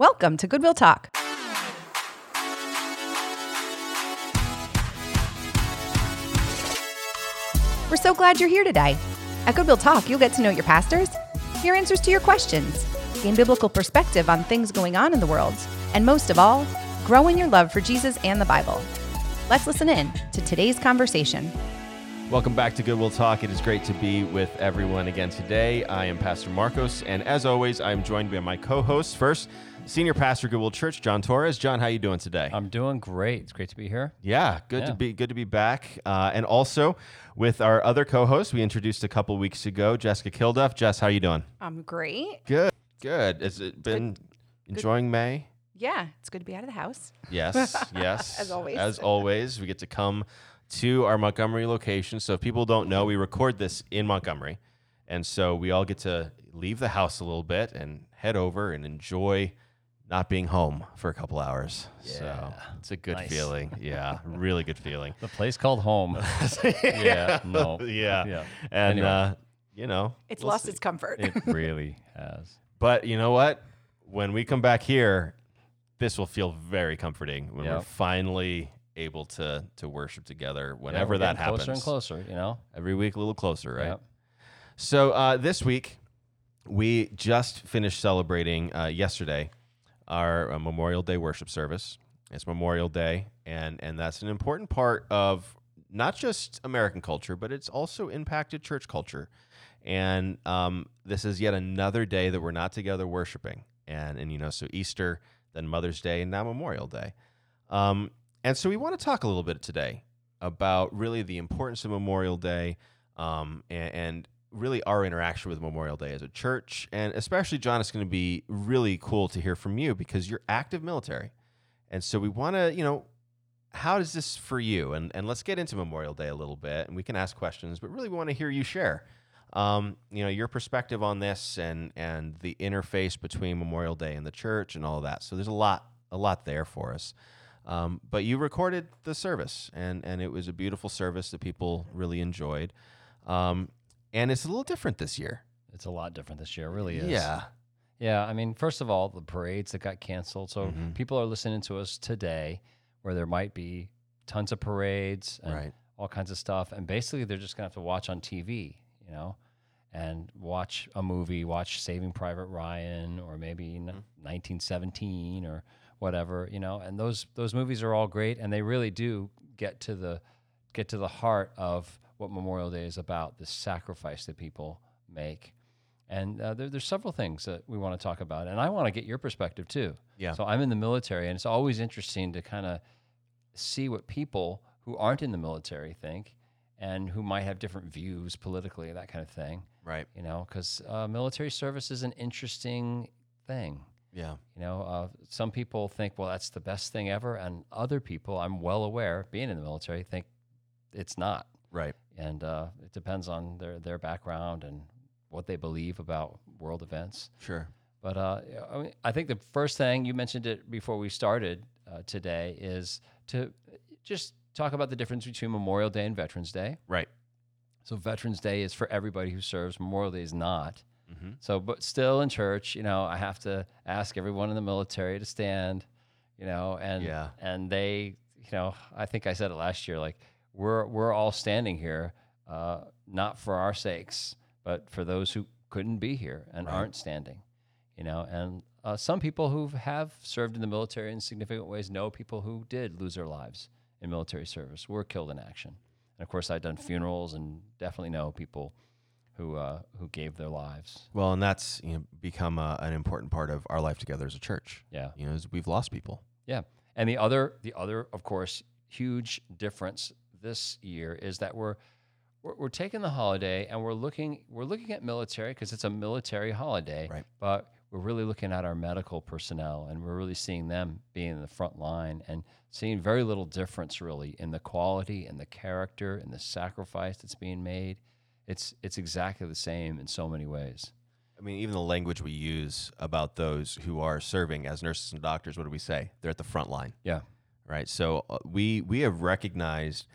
Welcome to Goodwill Talk. We're so glad you're here today. At Goodwill Talk, you'll get to know your pastors, hear answers to your questions, gain biblical perspective on things going on in the world, and most of all, grow in your love for Jesus and the Bible. Let's listen in to today's conversation. Welcome back to Goodwill Talk. It is great to be with everyone again today. I am Pastor Marcos, and as always, I am joined by my co-hosts. First, Senior Pastor Goodwill Church, John Torres. John, how you doing today? I'm doing great. It's great to be here. Yeah, good Yeah. to be good to be back. Uh, and also with our other co-host, we introduced a couple weeks ago, Jessica Kilduff. Jess, how you doing? I'm great. Good, good. Has it been enjoying May? Yeah, it's good to be out of the house. Yes, yes. As always. As always, we get to come to our Montgomery location. So if people don't know, we record this in Montgomery. And so we all get to leave the house a little bit and head over and enjoy not being home for a couple hours. So it's a good Nice. feeling. Yeah, really good feeling. The place called home. yeah, no. Yeah. Yeah. And, Anyway. uh, you know, It's we'll lost see. its comfort. It really has. But you know what? When we come back here, this will feel very comforting when we're finally able to to worship together whenever we're that happens. Closer and closer, you know? Every week a little closer, right? Yep. So uh, this week we just finished celebrating uh, yesterday our uh, Memorial Day worship service. It's Memorial Day, and and that's an important part of not just American culture, but it's also impacted church culture. And um, this is yet another day that we're not together worshiping. And and you know, so Easter, then Mother's Day, and now Memorial Day. Um, and so we want to talk a little bit today about really the importance of Memorial Day um, and, and really our interaction with Memorial Day as a church. And especially, John, it's going to be really cool to hear from you because you're active military. And so we want to, you know, how is this for you? And, and let's get into Memorial Day a little bit and we can ask questions, but really we want to hear you share. Um, you know, your perspective on this and and the interface between Memorial Day and the church and all that. So there's a lot a lot there for us. Um, but you recorded the service, and and it was a beautiful service that people really enjoyed. Um, and it's a little different this year. It's a lot different this year. It really is. Yeah. Yeah. I mean, first of all, the parades that got canceled. So Mhm. people are listening to us today where there might be tons of parades and Right. all kinds of stuff. And basically, they're just going to have to watch on TV, you know, and watch a movie, watch Saving Private Ryan or maybe n- 1917 or whatever, you know. And those those movies are all great, and they really do get to the get to the heart of what Memorial Day is about: the sacrifice that people make. And uh, there, there's several things that we want to talk about, and I want to get your perspective too. Yeah. So I'm in the military, and it's always interesting to kind of see what people who aren't in the military think, and who might have different views politically, that kind of thing. Right. You know, because uh, military service is an interesting thing. Yeah. You know, uh, some people think, well, that's the best thing ever, and other people, I'm well aware, being in the military, think it's not. Right. And uh, it depends on their their background and what they believe about world events. Sure. But uh, I, mean, I think the first thing you mentioned it before we started uh, today is to just talk about the difference between Memorial Day and Veterans Day. Right. So Veterans Day is for everybody who serves. Memorial Day is not. Mm-hmm. So, but still in church, you know, I have to ask everyone in the military to stand, you know, and Yeah. and they, you know, I think I said it last year, like we're we're all standing here, uh, not for our sakes, but for those who couldn't be here and Right. aren't standing, you know, and uh, some people who have served in the military in significant ways know people who did lose their lives in military service, were killed in action, and of course I've done funerals and definitely know people who uh, who gave their lives. Well, and that's you know, become a, an important part of our life together as a church. Yeah, You know, is we've lost people. yeah. And the other, the other, of course, huge difference this year is that we're we're, we're taking the holiday and we're looking we're looking at military because it's a military holiday, Right. But we're really looking at our medical personnel and we're really seeing them being in the front line and seeing very little difference really in the quality and the character and the sacrifice that's being made. It's it's exactly the same in so many ways. I mean, even the language we use about those who are serving as nurses and doctors, what do we say? They're at the front line, Yeah. right? So uh, we we have recognized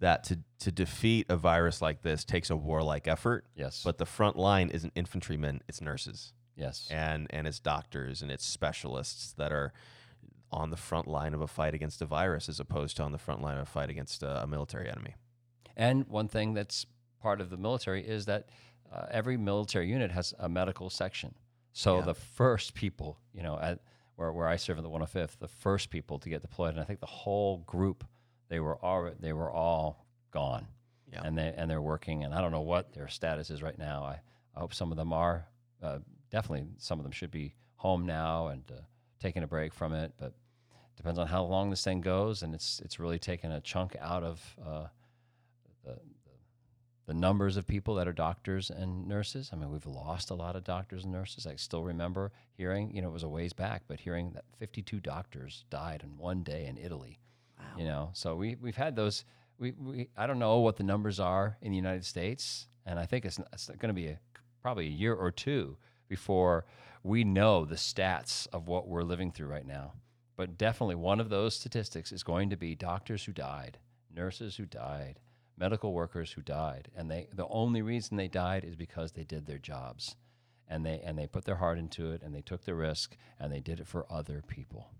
that to to defeat a virus like this takes a warlike effort, Yes. but the front line isn't infantrymen; it's nurses. Yes. and and it's doctors and it's specialists that are on the front line of a fight against a virus as opposed to on the front line of a fight against a, a military enemy. And one thing that's part of the military is that uh, every military unit has a medical section. So Yeah. the first people, you know, at where, where I serve in the 105th, the first people to get deployed, and I think the whole group, they were all they were all gone, Yeah. and they and they're working, and I don't know what their status is right now. I, I hope some of them are. Uh, definitely, some of them should be home now and uh, taking a break from it, but depends on how long this thing goes, and it's it's really taken a chunk out of uh, the, the the numbers of people that are doctors and nurses. I mean, we've lost a lot of doctors and nurses. I still remember hearing, you know, it was a ways back, but hearing that 52 doctors died in one day in Italy. You know, so we we've had those. We, we I don't know what the numbers are in the United States, and I think it's, it's going to be a, probably a year or two before we know the stats of what we're living through right now. But definitely one of those statistics is going to be doctors who died, nurses who died, medical workers who died, and they the only reason they died is because they did their jobs, and they and they put their heart into it, and they took the risk, and they did it for other people.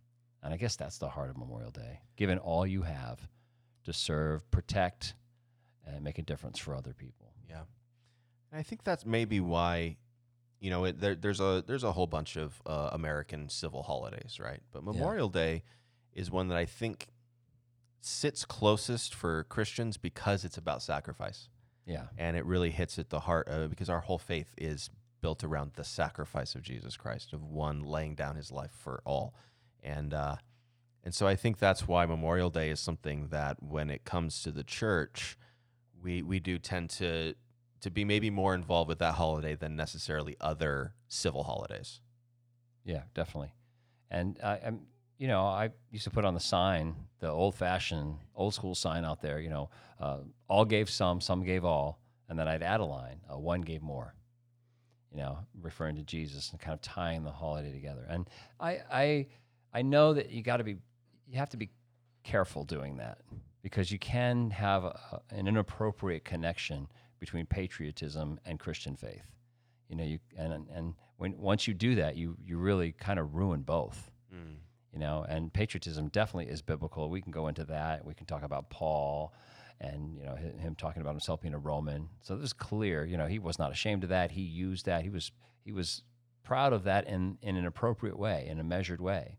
And I guess that's the heart of Memorial Day, giving all you have to serve, protect, and make a difference for other people. Yeah, and I think that's maybe why, you know, it, there, there's a there's a whole bunch of uh, American civil holidays, right? But Memorial Day is one that I think sits closest for Christians because it's about sacrifice, Yeah, and it really hits at the heart of because our whole faith is built around the sacrifice of Jesus Christ, of one laying down his life for all, and uh, and so I think that's why Memorial Day is something that when it comes to the church, we we do tend to to be maybe more involved with that holiday than necessarily other civil holidays. yeah, definitely. And I, I'm, you know, I used to put on the sign, the old-fashioned, old-school sign out there. You know, uh, all gave some, some gave all, and then I'd add a line: uh, one gave more. You know, referring to Jesus and kind of tying the holiday together. And I, I, I know that you got to be, you have to be careful doing that because you can have a, an inappropriate connection between patriotism and Christian faith. You know, you and and when once you do that, you you really kind of ruin both. Mm. You know, and patriotism definitely is biblical. We can go into that. We can talk about Paul and you know him talking about himself being a Roman. So this is clear. You know, he was not ashamed of that. He used that. He was he was proud of that in in an appropriate way, in a measured way.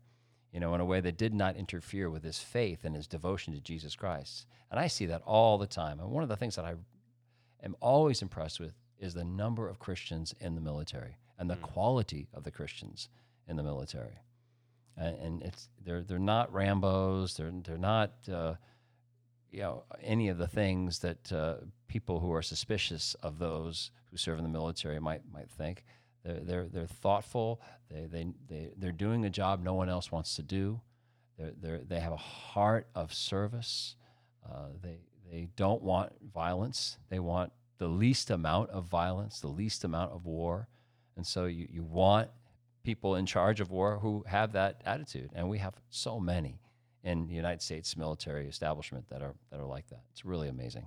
You know, in a way that did not interfere with his faith and his devotion to Jesus Christ. And I see that all the time. And one of the things that I am always impressed with is the number of Christians in the military and the quality of the Christians in the military. And, and it's they're they're not Rambo's. They're they're not uh, you know any of the things that uh, people who are suspicious of those who serve in the military might might think. They're they're, they're thoughtful. They, they they they're doing a job no one else wants to do. They're, they're, they have a heart of service. Uh, they they don't want violence. They want the least amount of violence, the least amount of war. And so you, you want people in charge of war who have that attitude. And we have so many in the United States military establishment that are that are like that. It's really amazing.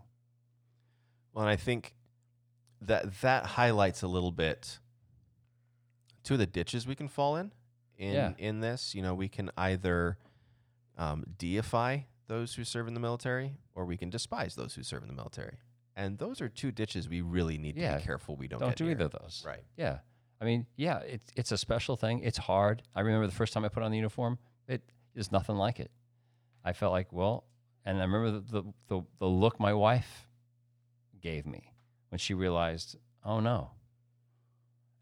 Well, and I think that that highlights a little bit two of the ditches we can fall in in Yeah. in this. You know, we can either um, deify those who serve in the military, or we can despise those who serve in the military. And those are two ditches we really need to be careful we don't, Don't get do near. either of those. Right. Yeah. I mean, yeah, it's it's a special thing. It's hard. I remember the first time I put on the uniform, it is nothing like it. I felt like, well, and I remember the, the, the, the look my wife gave me when she realized, oh no.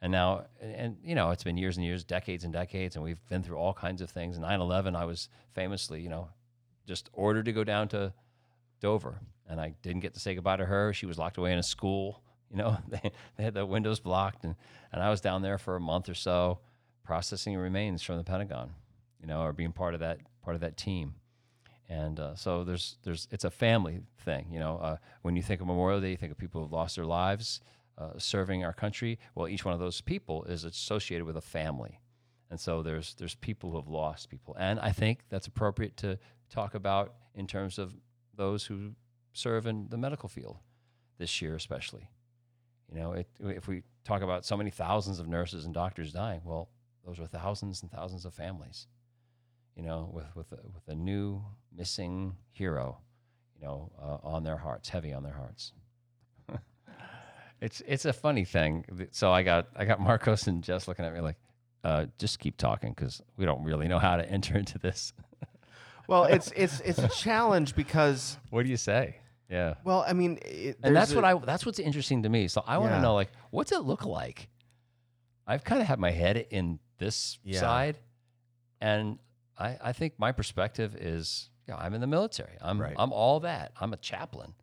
And now, and, and, you know, it's been years and years, decades and decades, and we've been through all kinds of things. 9 11, I was famously, you know, just ordered to go down to Dover, and I didn't get to say goodbye to her. She was locked away in a school. You know, they, they had the windows blocked, and, and I was down there for a month or so processing remains from the Pentagon, you know, or being part of that part of that team. And uh, so there's there's it's a family thing, you know. Uh, when you think of Memorial Day, you think of people who've lost their lives uh, serving our country. Well, each one of those people is associated with a family, and so there's there's people who have lost people, and I think that's appropriate to talk about in terms of those who serve in the medical field this year, especially. You know, it, if we talk about so many thousands of nurses and doctors dying. Well, those were thousands and thousands of families. You know, with with a, with a new missing hero, you know, uh, on their hearts, heavy on their hearts. It's it's a funny thing. So I got I got Marcos and Jess looking at me like, uh, just keep talking because we don't really know how to enter into this. Well, it's it's it's a challenge because what do you say? Yeah. well, I mean, it, and that's what a- I that's what's interesting to me. So I want to Yeah. know like what's it look like? I've kind of had my head in this Yeah. side, and I I think my perspective is yeah I'm in the military. I'm Right. I'm all that. I'm a chaplain,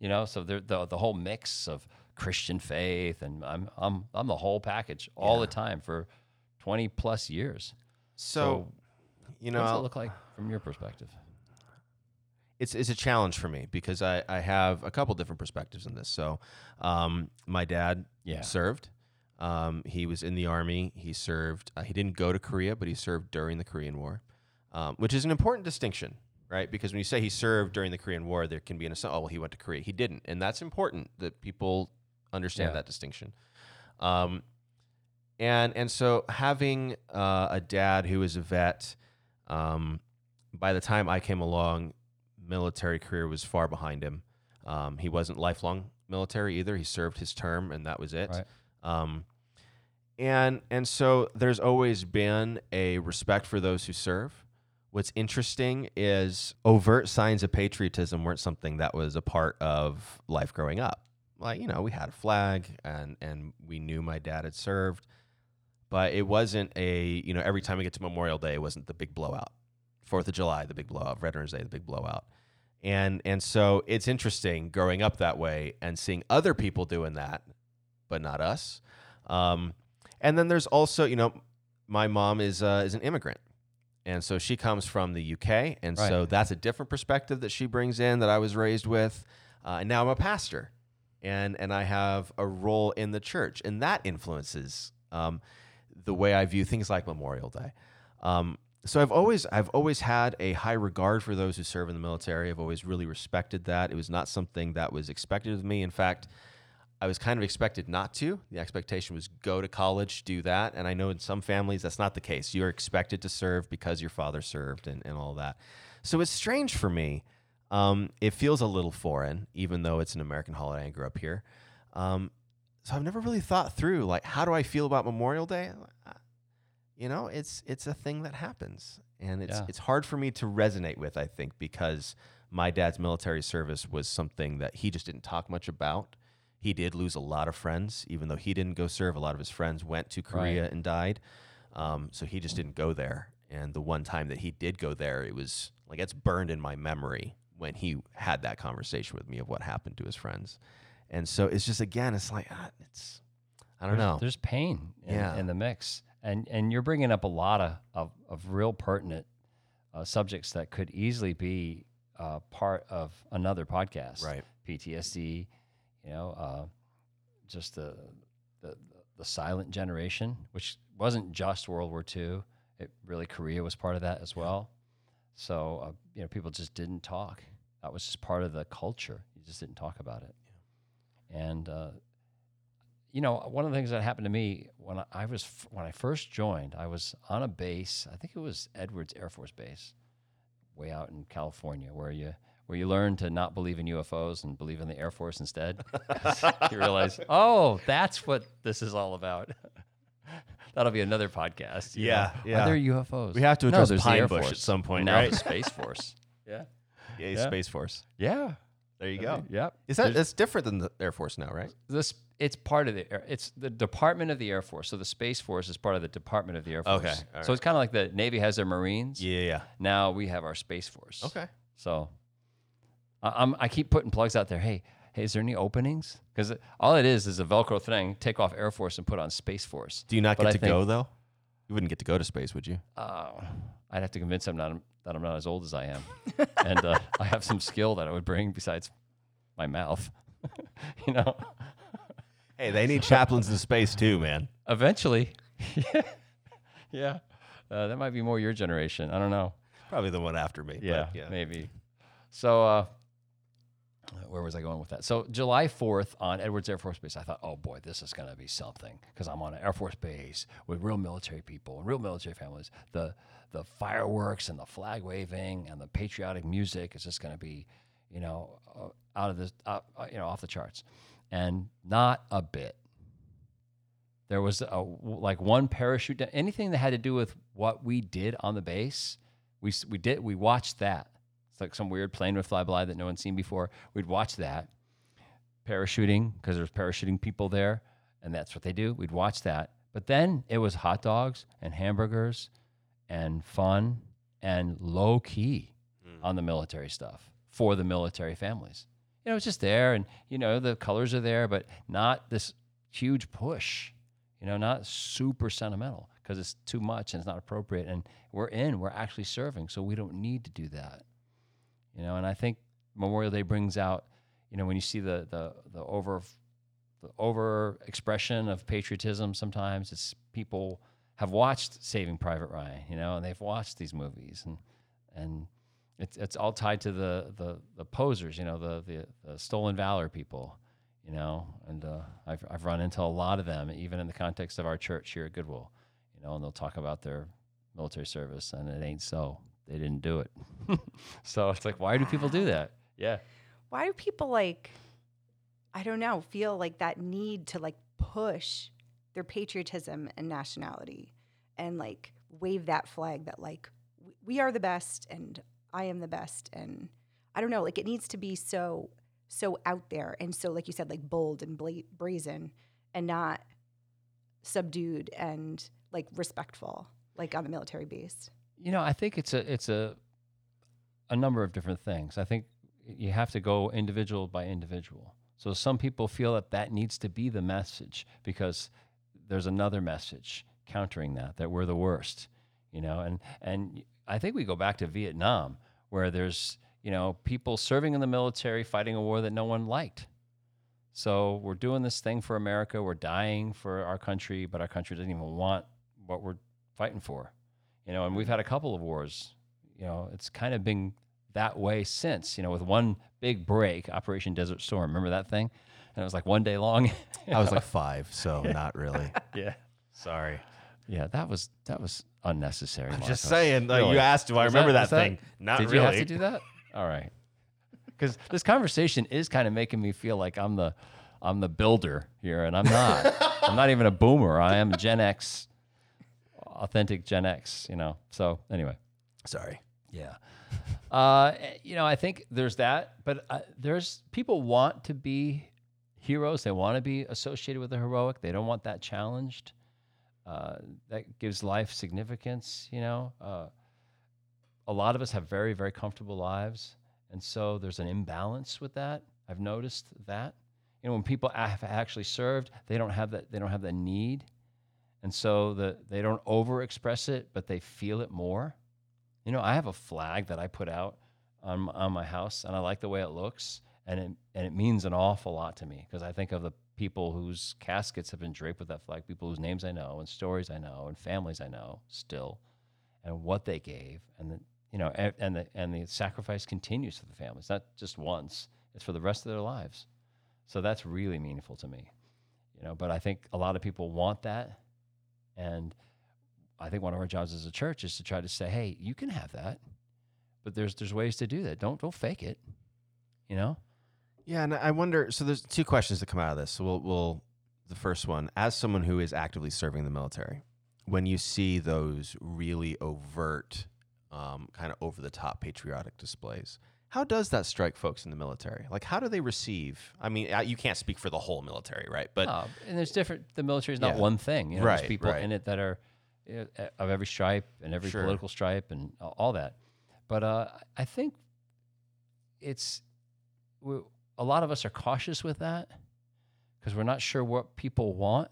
you know. So the the the whole mix of Christian faith and I'm I'm I'm the whole package all the time for twenty plus years. so, you know what does it look like from your perspective? it's it's a challenge for me because I, I have a couple different perspectives in this. So, um, my dad Yeah. served. Um, he was in the army. He served. Uh, he didn't go to Korea, but he served during the Korean War, um, which is an important distinction, right? Because when you say he served during the Korean War, there can be an assumption. Oh, well, he went to Korea. He didn't, and that's important that people understand Yeah. that distinction. Um, and and so having uh, a dad who was a vet, um, by the time I came along, military career was far behind him. Um, he wasn't lifelong military either. He served his term, and that was it. Right. Um, and and so there's always been a respect for those who serve. What's interesting is overt signs of patriotism weren't something that was a part of life growing up. Like you know, we had a flag, and and we knew my dad had served, but it wasn't a you know every time we get to Memorial Day, it wasn't the big blowout. Fourth of July, the big blowout. Veterans Day, the big blowout. And and so it's interesting growing up that way and seeing other people doing that, but not us. Um, and then there's also, you know, my mom is uh, is an immigrant, and so she comes from the UK, and so that's a different perspective that she brings in that I was raised with. Uh, and now I'm a pastor, and and I have a role in the church, and that influences um, the way I view things like Memorial Day. Um, so I've always I've always had a high regard for those who serve in the military. I've always really respected that. It was not something that was expected of me. In fact, I was kind of expected not to. The expectation was go to college, do that. And I know in some families that's not the case. You're expected to serve because your father served and, and all that. So it's strange for me. Um, it feels a little foreign, even though it's an American holiday. I grew up here. Um, so I've never really thought through like how do I feel about Memorial Day? Uh, You know, it's it's a thing that happens, and it's Yeah. it's hard for me to resonate with. I think because my dad's military service was something that he just didn't talk much about. He did lose a lot of friends, even though he didn't go serve. A lot of his friends went to Korea and died, um, so he just didn't go there. And the one time that he did go there, it was like it's burned in my memory when he had that conversation with me of what happened to his friends. And so it's just again, it's like ah, it's I don't there's, know. There's pain in, Yeah. in the mix, and and you're bringing up a lot of of, of real pertinent uh, subjects that could easily be uh, part of another podcast. Right. PTSD, you know, uh, just the, the the silent generation, which wasn't just World War II. It really Korea was part of that as well. So uh, you know, people just didn't talk. That was just part of the culture. You just didn't talk about it. And uh, you know, one of the things that happened to me when I, I was f- when I first joined, I was on a base. I think it was Edwards Air Force Base, way out in California, where you where you learn to not believe in UFOs and believe in the Air Force instead. you realize, oh, that's what this is all about. That'll be another podcast. you Yeah, know. yeah. Are there UFOs? We have to No, address there's the Pine Air Bush at some point, now right? the Space Force. yeah. Yeah, Yeah. Space Force. Yeah. There you go. Yep. Is that that's different than the Air Force now, right? this it's part of the air it's the department of the air force so the space force is part of the department of the air force Okay, all so it's kind of like the navy has their marines Yeah, yeah. now we have our space force Okay. so I, I'm, I keep putting plugs out there hey hey is there any openings because all it is is a velcro thing take off air force and put on space force Do you not But get I to think- go though? You wouldn't get to go to space, would you? uh, i'd have to convince them not, that i'm not as old as i am and uh, i have some skill that i would bring besides my mouth you know Hey, they need chaplains in space too, man. Eventually. yeah. Uh, that might be more your generation. I don't know. Probably the one after me. but Yeah, yeah. maybe. So, uh, where was I going with that? So July 4th on Edwards Air Force Base, I thought, oh boy, this is going to be something because I'm on an Air Force base with real military people and real military families. The the fireworks and the flag waving and the patriotic music is just going to be, you know, uh, out of the, uh, uh, you know, off the charts, and not a bit. There was a, like one parachute, anything that had to do with what we did on the base. We we did we watched that it's like some weird plane with fly by that no one's seen before. We'd watch that. Parachuting, because there's parachuting people there, and that's what they do. We'd watch that. But then it was hot dogs and hamburgers and fun and low key mm. on the military stuff for the military families. You know, it's just there and, you know, the colors are there, but not this huge push, you know, not super sentimental because it's too much and it's not appropriate. And we're in, we're actually serving, so we don't need to do that you know. And I think Memorial Day brings out, you know, when you see the the the over the over expression of patriotism. Sometimes it's people have watched Saving Private Ryan, you know, and they've watched these movies, and and it's it's all tied to the the, the posers, you know, the, the, the stolen valor people, you know, and uh, I've I've run into a lot of them, even in the context of our church here at Goodwill, you know, and they'll talk about their military service, and it ain't so they didn't do it. so it's like, why do people do that? Yeah. Why do people like, I don't know, feel like that need to like push their patriotism and nationality and like wave that flag that like we are the best and I am the best and I don't know, like it needs to be so so out there and so like you said like bold and bla- brazen and not subdued and like respectful like on the military base. You know, I think it's a it's a a number of different things. I think you have to go individual by individual. So some people feel that that needs to be the message because there's another message countering that that we're the worst, you know. And and I think we go back to Vietnam where there's you know people serving in the military fighting a war that no one liked. So we're doing this thing for America. We're dying for our country, but our country doesn't even want what we're fighting for you know, and we've had a couple of wars. You know, it's kind of been that way since. You know, with one big break, Operation Desert Storm. Remember that thing? And it was like one day long. I was like five, so not really. yeah. Sorry. Yeah, that was that was unnecessary. I'm just saying. Like, really? You asked, do I remember that, that, thing? Not did really. you have to do that? All right. Because this conversation is kind of making me feel like I'm the I'm the builder here, and I'm not. I'm not even a boomer. I am Gen X authentic Gen X, you know. So anyway, sorry. Yeah. Uh, you know, I think there's that, but uh, there's people want to be heroes. They want to be associated with the heroic. They don't want that challenged. Uh, that gives life significance. You know, uh, a lot of us have very, very comfortable lives, and so there's an imbalance with that. I've noticed that. You know, when people have actually served, they don't have that. They don't have that need and so the, they don't overexpress it, but they feel it more. You know, I have a flag that I put out on, on my house, and I like the way it looks, and it, and it means an awful lot to me because I think of the people whose caskets have been draped with that flag, people whose names I know, and stories I know, and families I know still, and what they gave, and the, you know, and, and the and the sacrifice continues for the families, not just once; it's for the rest of their lives. So that's really meaningful to me, you know. But I think a lot of people want that, and I think one of our jobs as a church is to try to say, hey, you can have that, but there's there's ways to do that. Don't don't fake it. You know? Yeah, and I wonder. So there's two questions that come out of this. So we'll, we'll the first one, as someone who is actively serving the military, when you see those really overt, um, kind of over the top patriotic displays, how does that strike folks in the military? Like, how do they receive? I mean, you can't speak for the whole military, right? But oh, and there's different. The military is not yeah. one thing. You know, right, there's people right. in it that are you know, of every stripe and every sure. political stripe and all that. But uh, I think it's a lot of us are cautious with that because we're not sure what people want.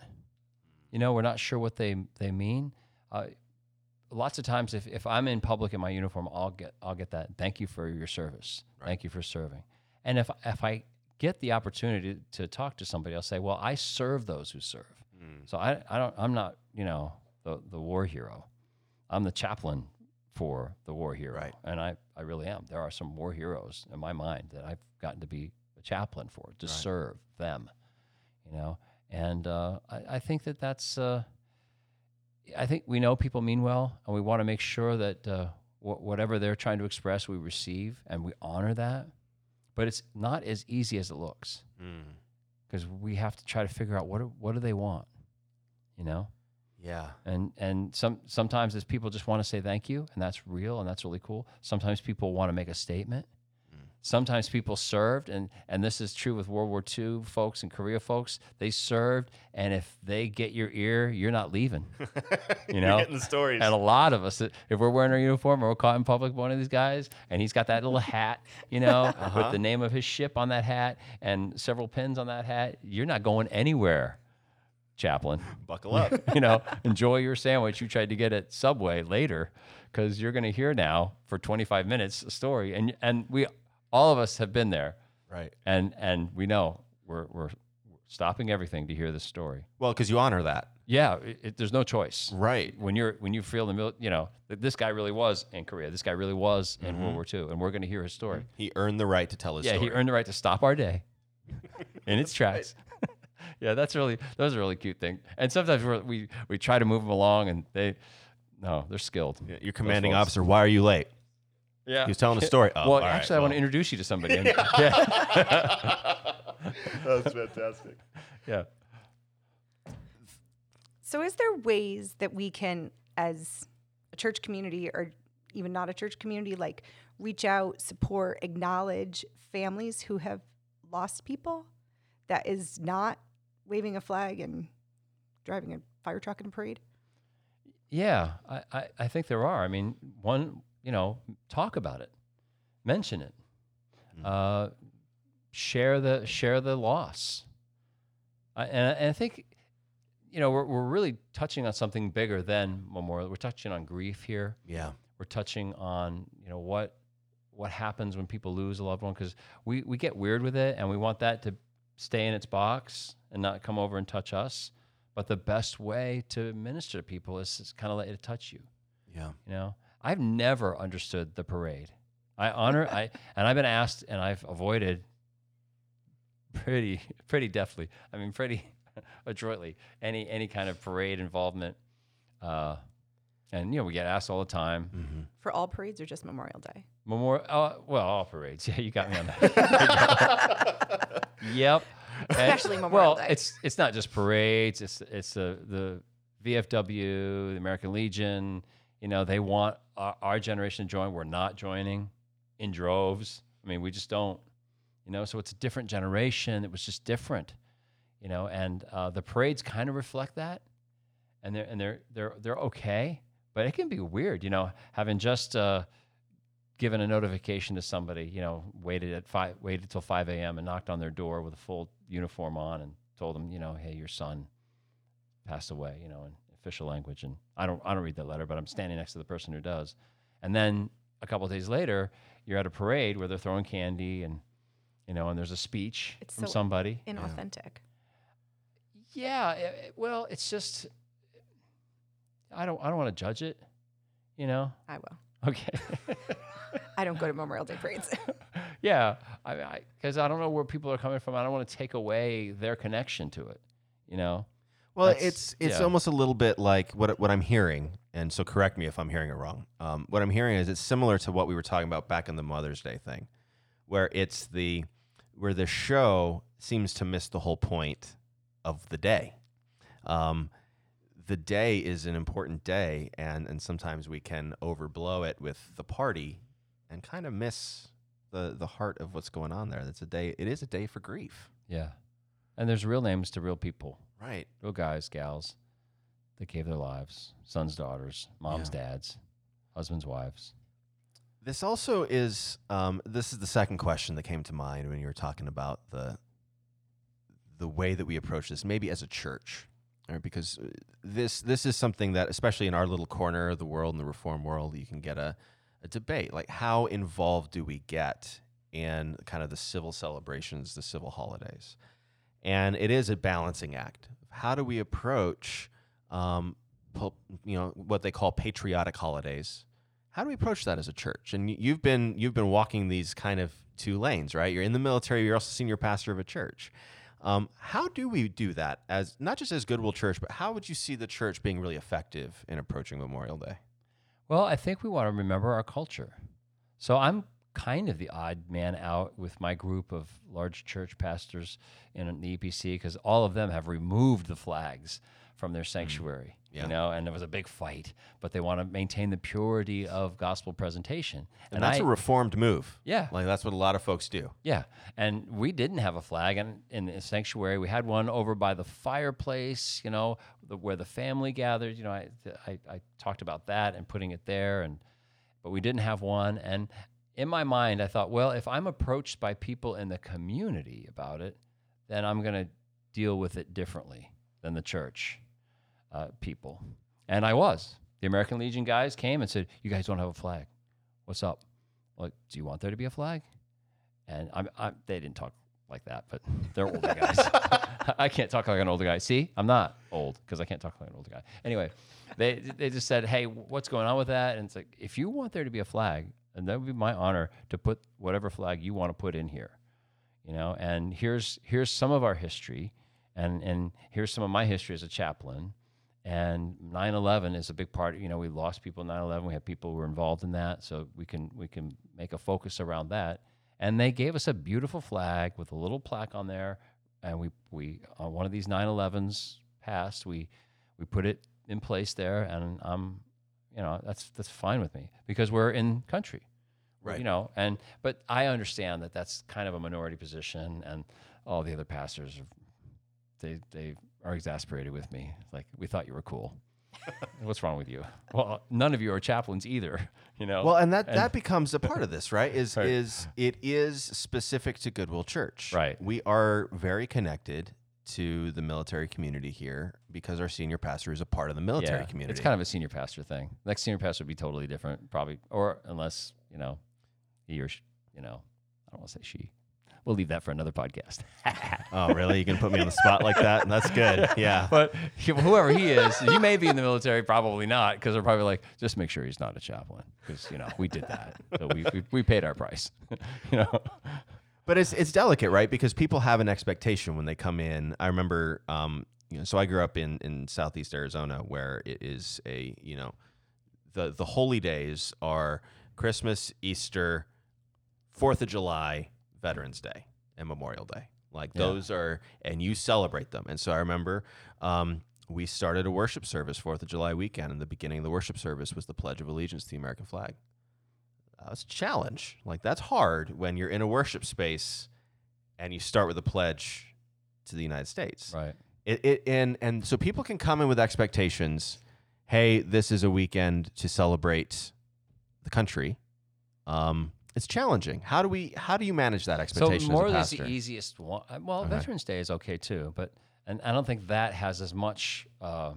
You know, we're not sure what they they mean. Uh, lots of times if, if I'm in public in my uniform, I'll get I'll get that. Thank you for your service. Right. Thank you for serving. And if if I get the opportunity to talk to somebody, I'll say, well, I serve those who serve. Mm. So I, I don't I'm not you know the the war hero. I'm the chaplain for the war hero, right. and I I really am. There are some war heroes in my mind that I've gotten to be a chaplain for, to serve them, you know. And uh, I, I think that that's. Uh, I think we know people mean well, and we want to make sure that uh, wh- whatever they're trying to express, we receive and we honor that. But it's not as easy as it looks Mm. because we have to try to figure out what do, what do they want, you know. Yeah. And and some sometimes as people just want to say thank you, and that's real and that's really cool. Sometimes people want to make a statement. Sometimes people served, and and this is true with World War II folks and Korea folks. They served, and if they get your ear, you're not leaving. You know, getting the stories. And a lot of us, if we're wearing our uniform or we're caught in public one of these guys, and he's got that little hat, you know, Uh-huh. with the name of his ship on that hat and several pins on that hat, you're not going anywhere, chaplain Buckle up. you know, enjoy your sandwich you tried to get at Subway later because you're going to hear now for 25 minutes a story. And, and we, all of us have been there right. and, and we know we're, we're stopping everything to hear this story. Well, because you honor that. Yeah. It, it- there's no choice. Right. When you're, when you feel the, mil- you know, this guy really was in Korea, this guy really was in Mm-hmm. World War II and we're going to hear his story. He earned the right to tell his story. Yeah. story. He earned the right to stop our day in its tracks. yeah, that's really those are really cute things. And sometimes we're, we we try to move them along, and they no, they're skilled. Yeah, Your commanding officer, why are you late? Yeah, He was telling a story. Oh, well, all right, actually, I want to introduce you to somebody. And- yeah, That's fantastic. yeah. So, is there ways that we can, as a church community or even not a church community, like reach out, support, acknowledge families who have lost people that is not waving a flag and driving a fire truck in a parade? Yeah, I, I, I think there are. I mean, one, you know, talk about it, mention it, uh, share the share the loss, I, and, and I think, you know, we're we're really touching on something bigger than memorial. We're touching on grief here. Yeah. We're touching on you know what what happens when people lose a loved one because we we get weird with it and we want that to stay in its box and not come over and touch us. But the best way to minister to people is, is kind of let it touch you. Yeah. You know, I've never understood the parade. I honor I and I've been asked and I've avoided pretty pretty deftly. I mean, pretty adroitly any any kind of parade involvement. Uh, and you know, we get asked all the time. Mm-hmm. For all parades or just Memorial Day? Memorial, uh, well, all parades. Yeah, you got me on that. yep. And- Especially Memorial well, Day. it's it's not just parades. It's it's the the VFW, the American Legion. You know, they want our, our generation join. We're not joining in droves. I mean, we just don't. You know, so it's a different generation. It was just different. You know, and uh, the parades kind of reflect that, and they're and they're they're they're okay, but it can be weird. You know, having just uh, given a notification to somebody, you know, waited at five, waited till five a.m. and knocked on their door with a full uniform on and told them, you know, hey, your son passed away, you know, in official language. And I don't, I don't read that letter, but I'm standing next to the person who does. And then a couple of days later, you're at a parade where they're throwing candy and, you know, and there's a speech It's from so somebody. Inauthentic. Yeah, eh, eh, well, it's just, I don't, I don't want to judge it, you know. I will. Okay. I don't go to Memorial Day parades. yeah, I mean, because I, don't know where people are coming from. I don't want to take away their connection to it. You know. Well, That's- it's it's yeah. almost a little bit like what what I'm hearing, and so correct me if I'm hearing it wrong. Um, what I'm hearing is it's similar to what we were talking about back in the Mother's Day thing, where it's the where the show seems to miss the whole point of the day. Um, the day is an important day, and and sometimes we can overblow it with the party, and kind of miss the the heart of what's going on there. That's a day. It is a day for grief, Yeah. And there's real names to real people, right? real guys, gals, that gave their lives, sons, daughters, moms, dads, husbands, wives. This also is um, this is the second question that came to mind when you were talking about the the way that we approach this, maybe as a church, right? Because uh, this this is something that, especially in our little corner of the world, in the reform world, you can get a, a debate like how involved do we get in kind of the civil celebrations, the civil holidays, and it is a balancing act. How do we approach, um, po- you know, what they call patriotic holidays? how do we approach that as a church? And you've been you've been walking these kind of two lanes, right? You're in the military, you're also senior pastor of a church. Um, how do we do that as not just as Goodwill Church, but how would you see the church being really effective in approaching Memorial Day? Well, I think we want to remember our culture. So I'm kind of the odd man out with my group of large church pastors in the EPC because all of them have removed the flags from their mm. sanctuary. Yeah. You know, and there was a big fight, but they want to maintain the purity of gospel presentation. And, that's a a reformed move. Yeah. Like that's what a lot of folks do. Yeah, and we didn't have a flag in, in the sanctuary. We had one over by the fireplace, you know, the, where the family gathered. You know, I, I I talked about that and putting it there, and but we didn't have one. And in my mind, I thought, well, if I'm approached by people in the community about it, then I'm going to deal with it differently than the church uh, people. And I was. The American Legion guys came and said, "You guys don't have a flag. What's up? Like, do you want there to be a flag?" And I'm, I'm they didn't talk like that, but they're older guys. I can't talk like an older guy. See, I'm not old because I can't talk like an older guy. Anyway, they they just said, "Hey, what's going on with that?" And it's like, if you want there to be a flag, and that would be my honor to put whatever flag you want to put in here, you know. And here's here's some of our history, and and here's some of my history as a chaplain. And 9/11 is a big part. You know, we lost people in 9/11. We have people who were involved in that, so we can we can make a focus around that. And they gave us a beautiful flag with a little plaque on there. And we we on one of these 9/11s passed, we we put it in place there, and I'm, you know, that's that's fine with me because we're in country, Right. You know, and but I understand that that's kind of a minority position, and all the other pastors, are, they they are exasperated with me. Like we thought you were cool. What's wrong with you? Well, none of you are chaplains either. You know. Well, and that that becomes a part of this, right? Is Right. is it is specific to Goodwill Church. Right. We are very connected to the military community here because our senior pastor is a part of the military community. It's kind of a senior pastor thing. Next senior pastor would be totally different, probably, or unless you know, he or she, you know, I don't want to say she. We'll leave that for another podcast. oh, really? You can put me on the spot like that? That's good. Yeah. but whoever he is, he may be in the military, probably not, because they're probably like, just make sure he's not a chaplain, because you know we did that, so we we, we paid our price, you know. But it's it's delicate, right? Because people have an expectation when they come in. I remember, um, you know, so I grew up in in southeast Arizona, where it is a you know, the the holy days are Christmas, Easter, Fourth of July, Veterans Day, and Memorial Day. Like Yeah. those are, and you celebrate them. And so I remember. Um, we started a worship service Fourth of July weekend, and the beginning of the worship service was the Pledge of Allegiance to the American flag. Uh, it's a challenge. Like that's hard when you're in a worship space and you start with a pledge to the United States. Right. It, it and and so people can come in with expectations. Hey, this is a weekend to celebrate the country. Um, it's challenging. How do we? How do you manage that expectation as is a pastor? the easiest one. Well, Okay. Veterans Day is okay too, but and I don't think that has as much. Uh,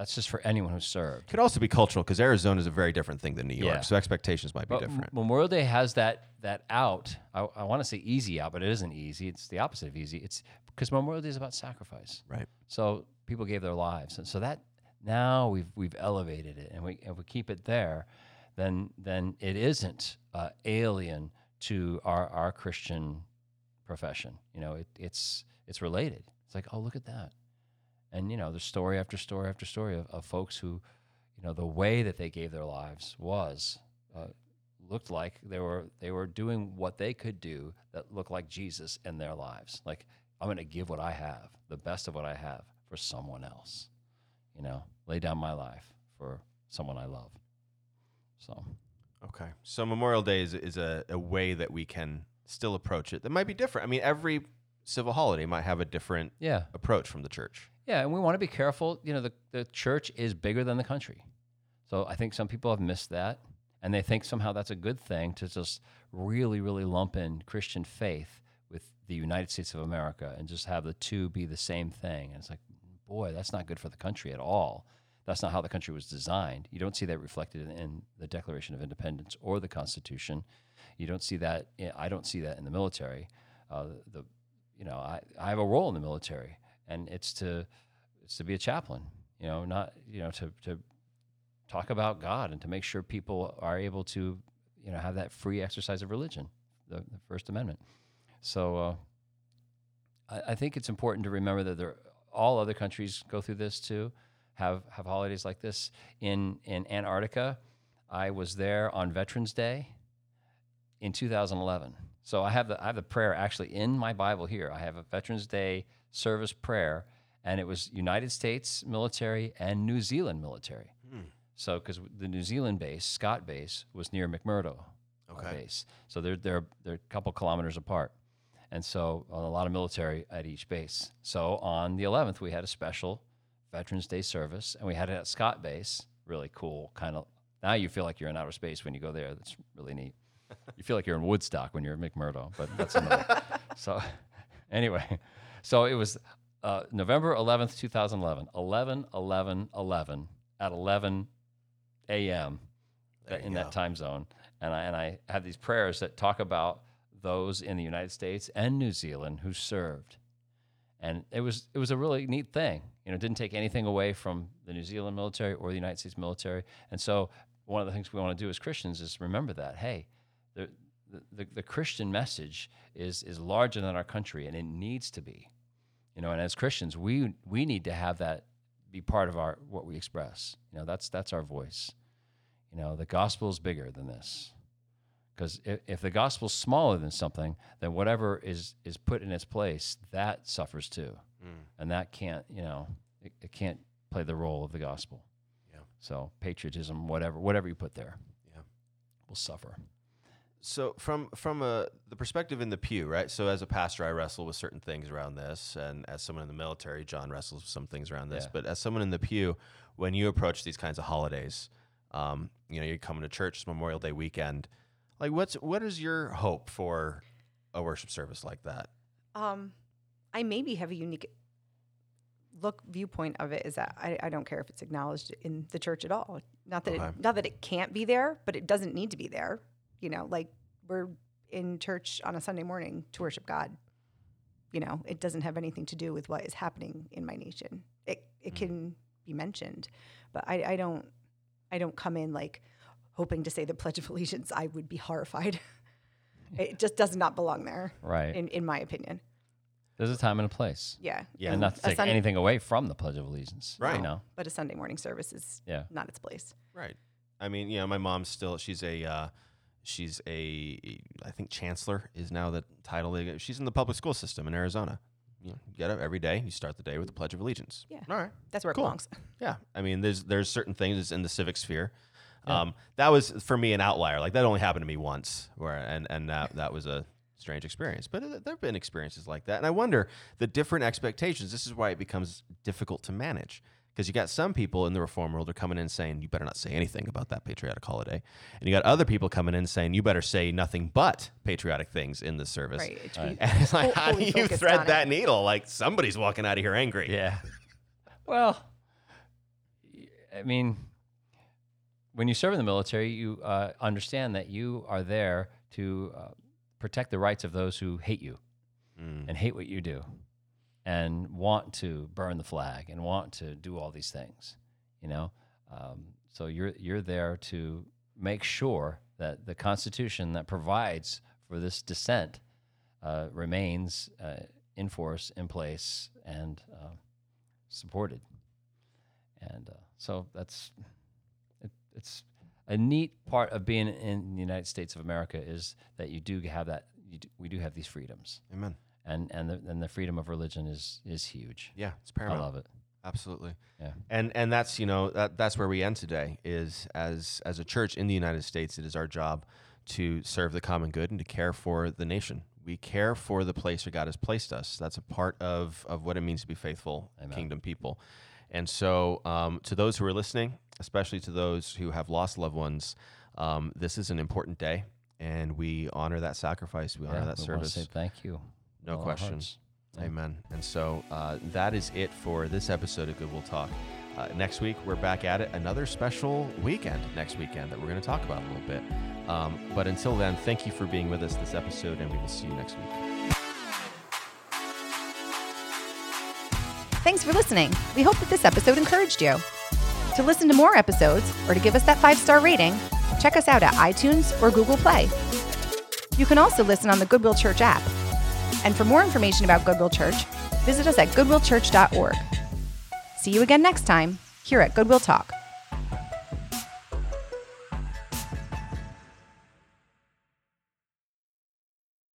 that's just for anyone who served. It could also be cultural because Arizona is a very different thing than New York, Yeah. so expectations might be But M- different. Memorial Day has that that out. I, I want to say easy out, but it isn't easy. It's the opposite of easy. It's because Memorial Day is about sacrifice. Right. So people gave their lives, and so that now we've we've elevated it, and we if we keep it there, then then it isn't uh, alien to our our Christian profession. You know, it, it's it's related. It's like, oh, look at that, and you know, there's story after story after story of, of folks who, you know, the way that they gave their lives was. Uh, looked like they were they were doing what they could do that looked like Jesus in their lives. Like I'm going to give what I have, the best of what I have, for someone else. You know, lay down my life for someone I love. So Okay. So Memorial Day is, is a, a way that we can still approach it that might be different. I mean, every civil holiday might have a different yeah, approach from the church. Yeah, and we want to be careful. You know, the the church is bigger than the country, so I think some people have missed that, and they think somehow that's a good thing to just really, really lump in Christian faith with the United States of America and just have the two be the same thing. And it's like, boy, that's not good for the country at all. That's not how the country was designed. You don't see that reflected in, the Declaration of Independence or the Constitution. You don't see that. I don't see that in the military. Uh, the, you know, I, I have a role in the military, and it's to it's to be a chaplain. You know, not you know to to talk about God and to make sure people are able to you know have that free exercise of religion. the, the First Amendment. So uh, I, I think it's important to remember that there all other countries go through this too, have have holidays like this. In in Antarctica, I was there on Veterans Day in 2011. So I have the I have the prayer actually in my Bible here. I have a Veterans Day service prayer, and it was United States military and New Zealand military. Hmm. So because the New Zealand base, Scott base, was near McMurdo Okay. base. So they're they're they're a couple kilometers apart, and so a lot of military at each base. So on the 11th, we had a special Veterans Day service, and we had it at Scott base. Really cool, kind of. Now you feel like you're in outer space when you go there. That's really neat. You feel like you're in Woodstock when you're at McMurdo, but that's another. so anyway, so it was uh, November 11th, 2011, 11, 11, 11 at 11 a.m. In go. that time zone. And I, and I have these prayers that talk about those in the United States and New Zealand who served. And it was it was a really neat thing. You know, it didn't take anything away from the New Zealand military or the United States military. And so one of the things we want to do as Christians is remember that, hey, the, the, Christian message is is larger than our country and it needs to be. You know, and as Christians, we we need to have that be part of our what we express. You know, that's that's our voice. You know, the gospel is bigger than this. Because if, if the gospel's smaller than something, then whatever is is put in its place, that suffers too. Mm. And that can't, you know, it, it can't play the role of the gospel. Yeah. So patriotism, whatever, whatever you put there, Yeah. will suffer. So from from a the perspective in the pew, right? So as a pastor, I wrestle with certain things around this, and as someone in the military, John wrestles with some things around this. Yeah. But as someone in the pew, when you approach these kinds of holidays, um, you know, you're coming to church it's Memorial Day weekend. Like, what's what is your hope for a worship service like that? Um, I maybe have a unique look viewpoint of it is that I, I don't care if it's acknowledged in the church at all. Not that Okay. it, not that it can't be there, but it doesn't need to be there. You know, like we're in church on a Sunday morning to worship God. You know, it doesn't have anything to do with what is happening in my nation. It it can be mentioned, but I, I don't I don't come in like hoping to say the Pledge of Allegiance. I would be horrified. it just does not belong there, Right. in in my opinion. There's a time and a place. Yeah. Yeah. And not to take Sun- anything away from the Pledge of Allegiance. Right. You know? But a Sunday morning service is Yeah. not its place. Right. I mean, you know, my mom's still she's a uh, she's a I think chancellor is now the title. She's in the public school system in Arizona. You, know, you get up every day. You start the day with the Pledge of Allegiance. Yeah. All right. That's where Cool. it belongs. Yeah. I mean, there's there's certain things in the civic sphere. Um, that was for me an outlier. Like that only happened to me once, where and and that that was a strange experience. But uh, there have been experiences like that, and I wonder the different expectations. This is why it becomes difficult to manage because you got some people in the reform world are coming in saying you better not say anything about that patriotic holiday, and you got other people coming in saying you better say nothing but patriotic things in the service. Right. It Right. And it's like, how do you focused on thread it. that needle? Like somebody's walking out of here angry. Yeah. well, I mean, when you serve in the military, you uh, understand that you are there to uh, protect the rights of those who hate you Mm. and hate what you do and want to burn the flag and want to do all these things, you know? Um, so you're, you're there to make sure that the Constitution that provides for this dissent uh, remains uh, in force, in place, and uh, supported. And uh, so that's it, it's a neat part of being in the United States of America is that you do have that do, we do have these freedoms, Amen. And and the, and the freedom of religion is is huge. Yeah, it's I love it. Absolutely. Yeah. And and that's you know that that's where we end today is as as a church in the United States it is our job to serve the common good and to care for the nation. We care for the place where God has placed us. That's a part of of what it means to be faithful Amen. kingdom people. And so um, to those who are listening, especially to those who have lost loved ones, um, this is an important day, and we honor that sacrifice. We honor Yeah, that service. Say thank you. No with all our question. Yeah. Amen. And so uh, that is it for this episode of Goodwill Talk. Uh, next week, we're back at it. Another special weekend next weekend that we're going to talk about a little bit. Um, but until then, thank you for being with us this episode, and we will see you next week. Thanks for listening. We hope that this episode encouraged you. To listen to more episodes or to give us that five star rating, check us out at iTunes or Google Play. You can also listen on the Goodwill Church app. And for more information about Goodwill Church, visit us at goodwillchurch.org. See you again next time here at Goodwill Talk.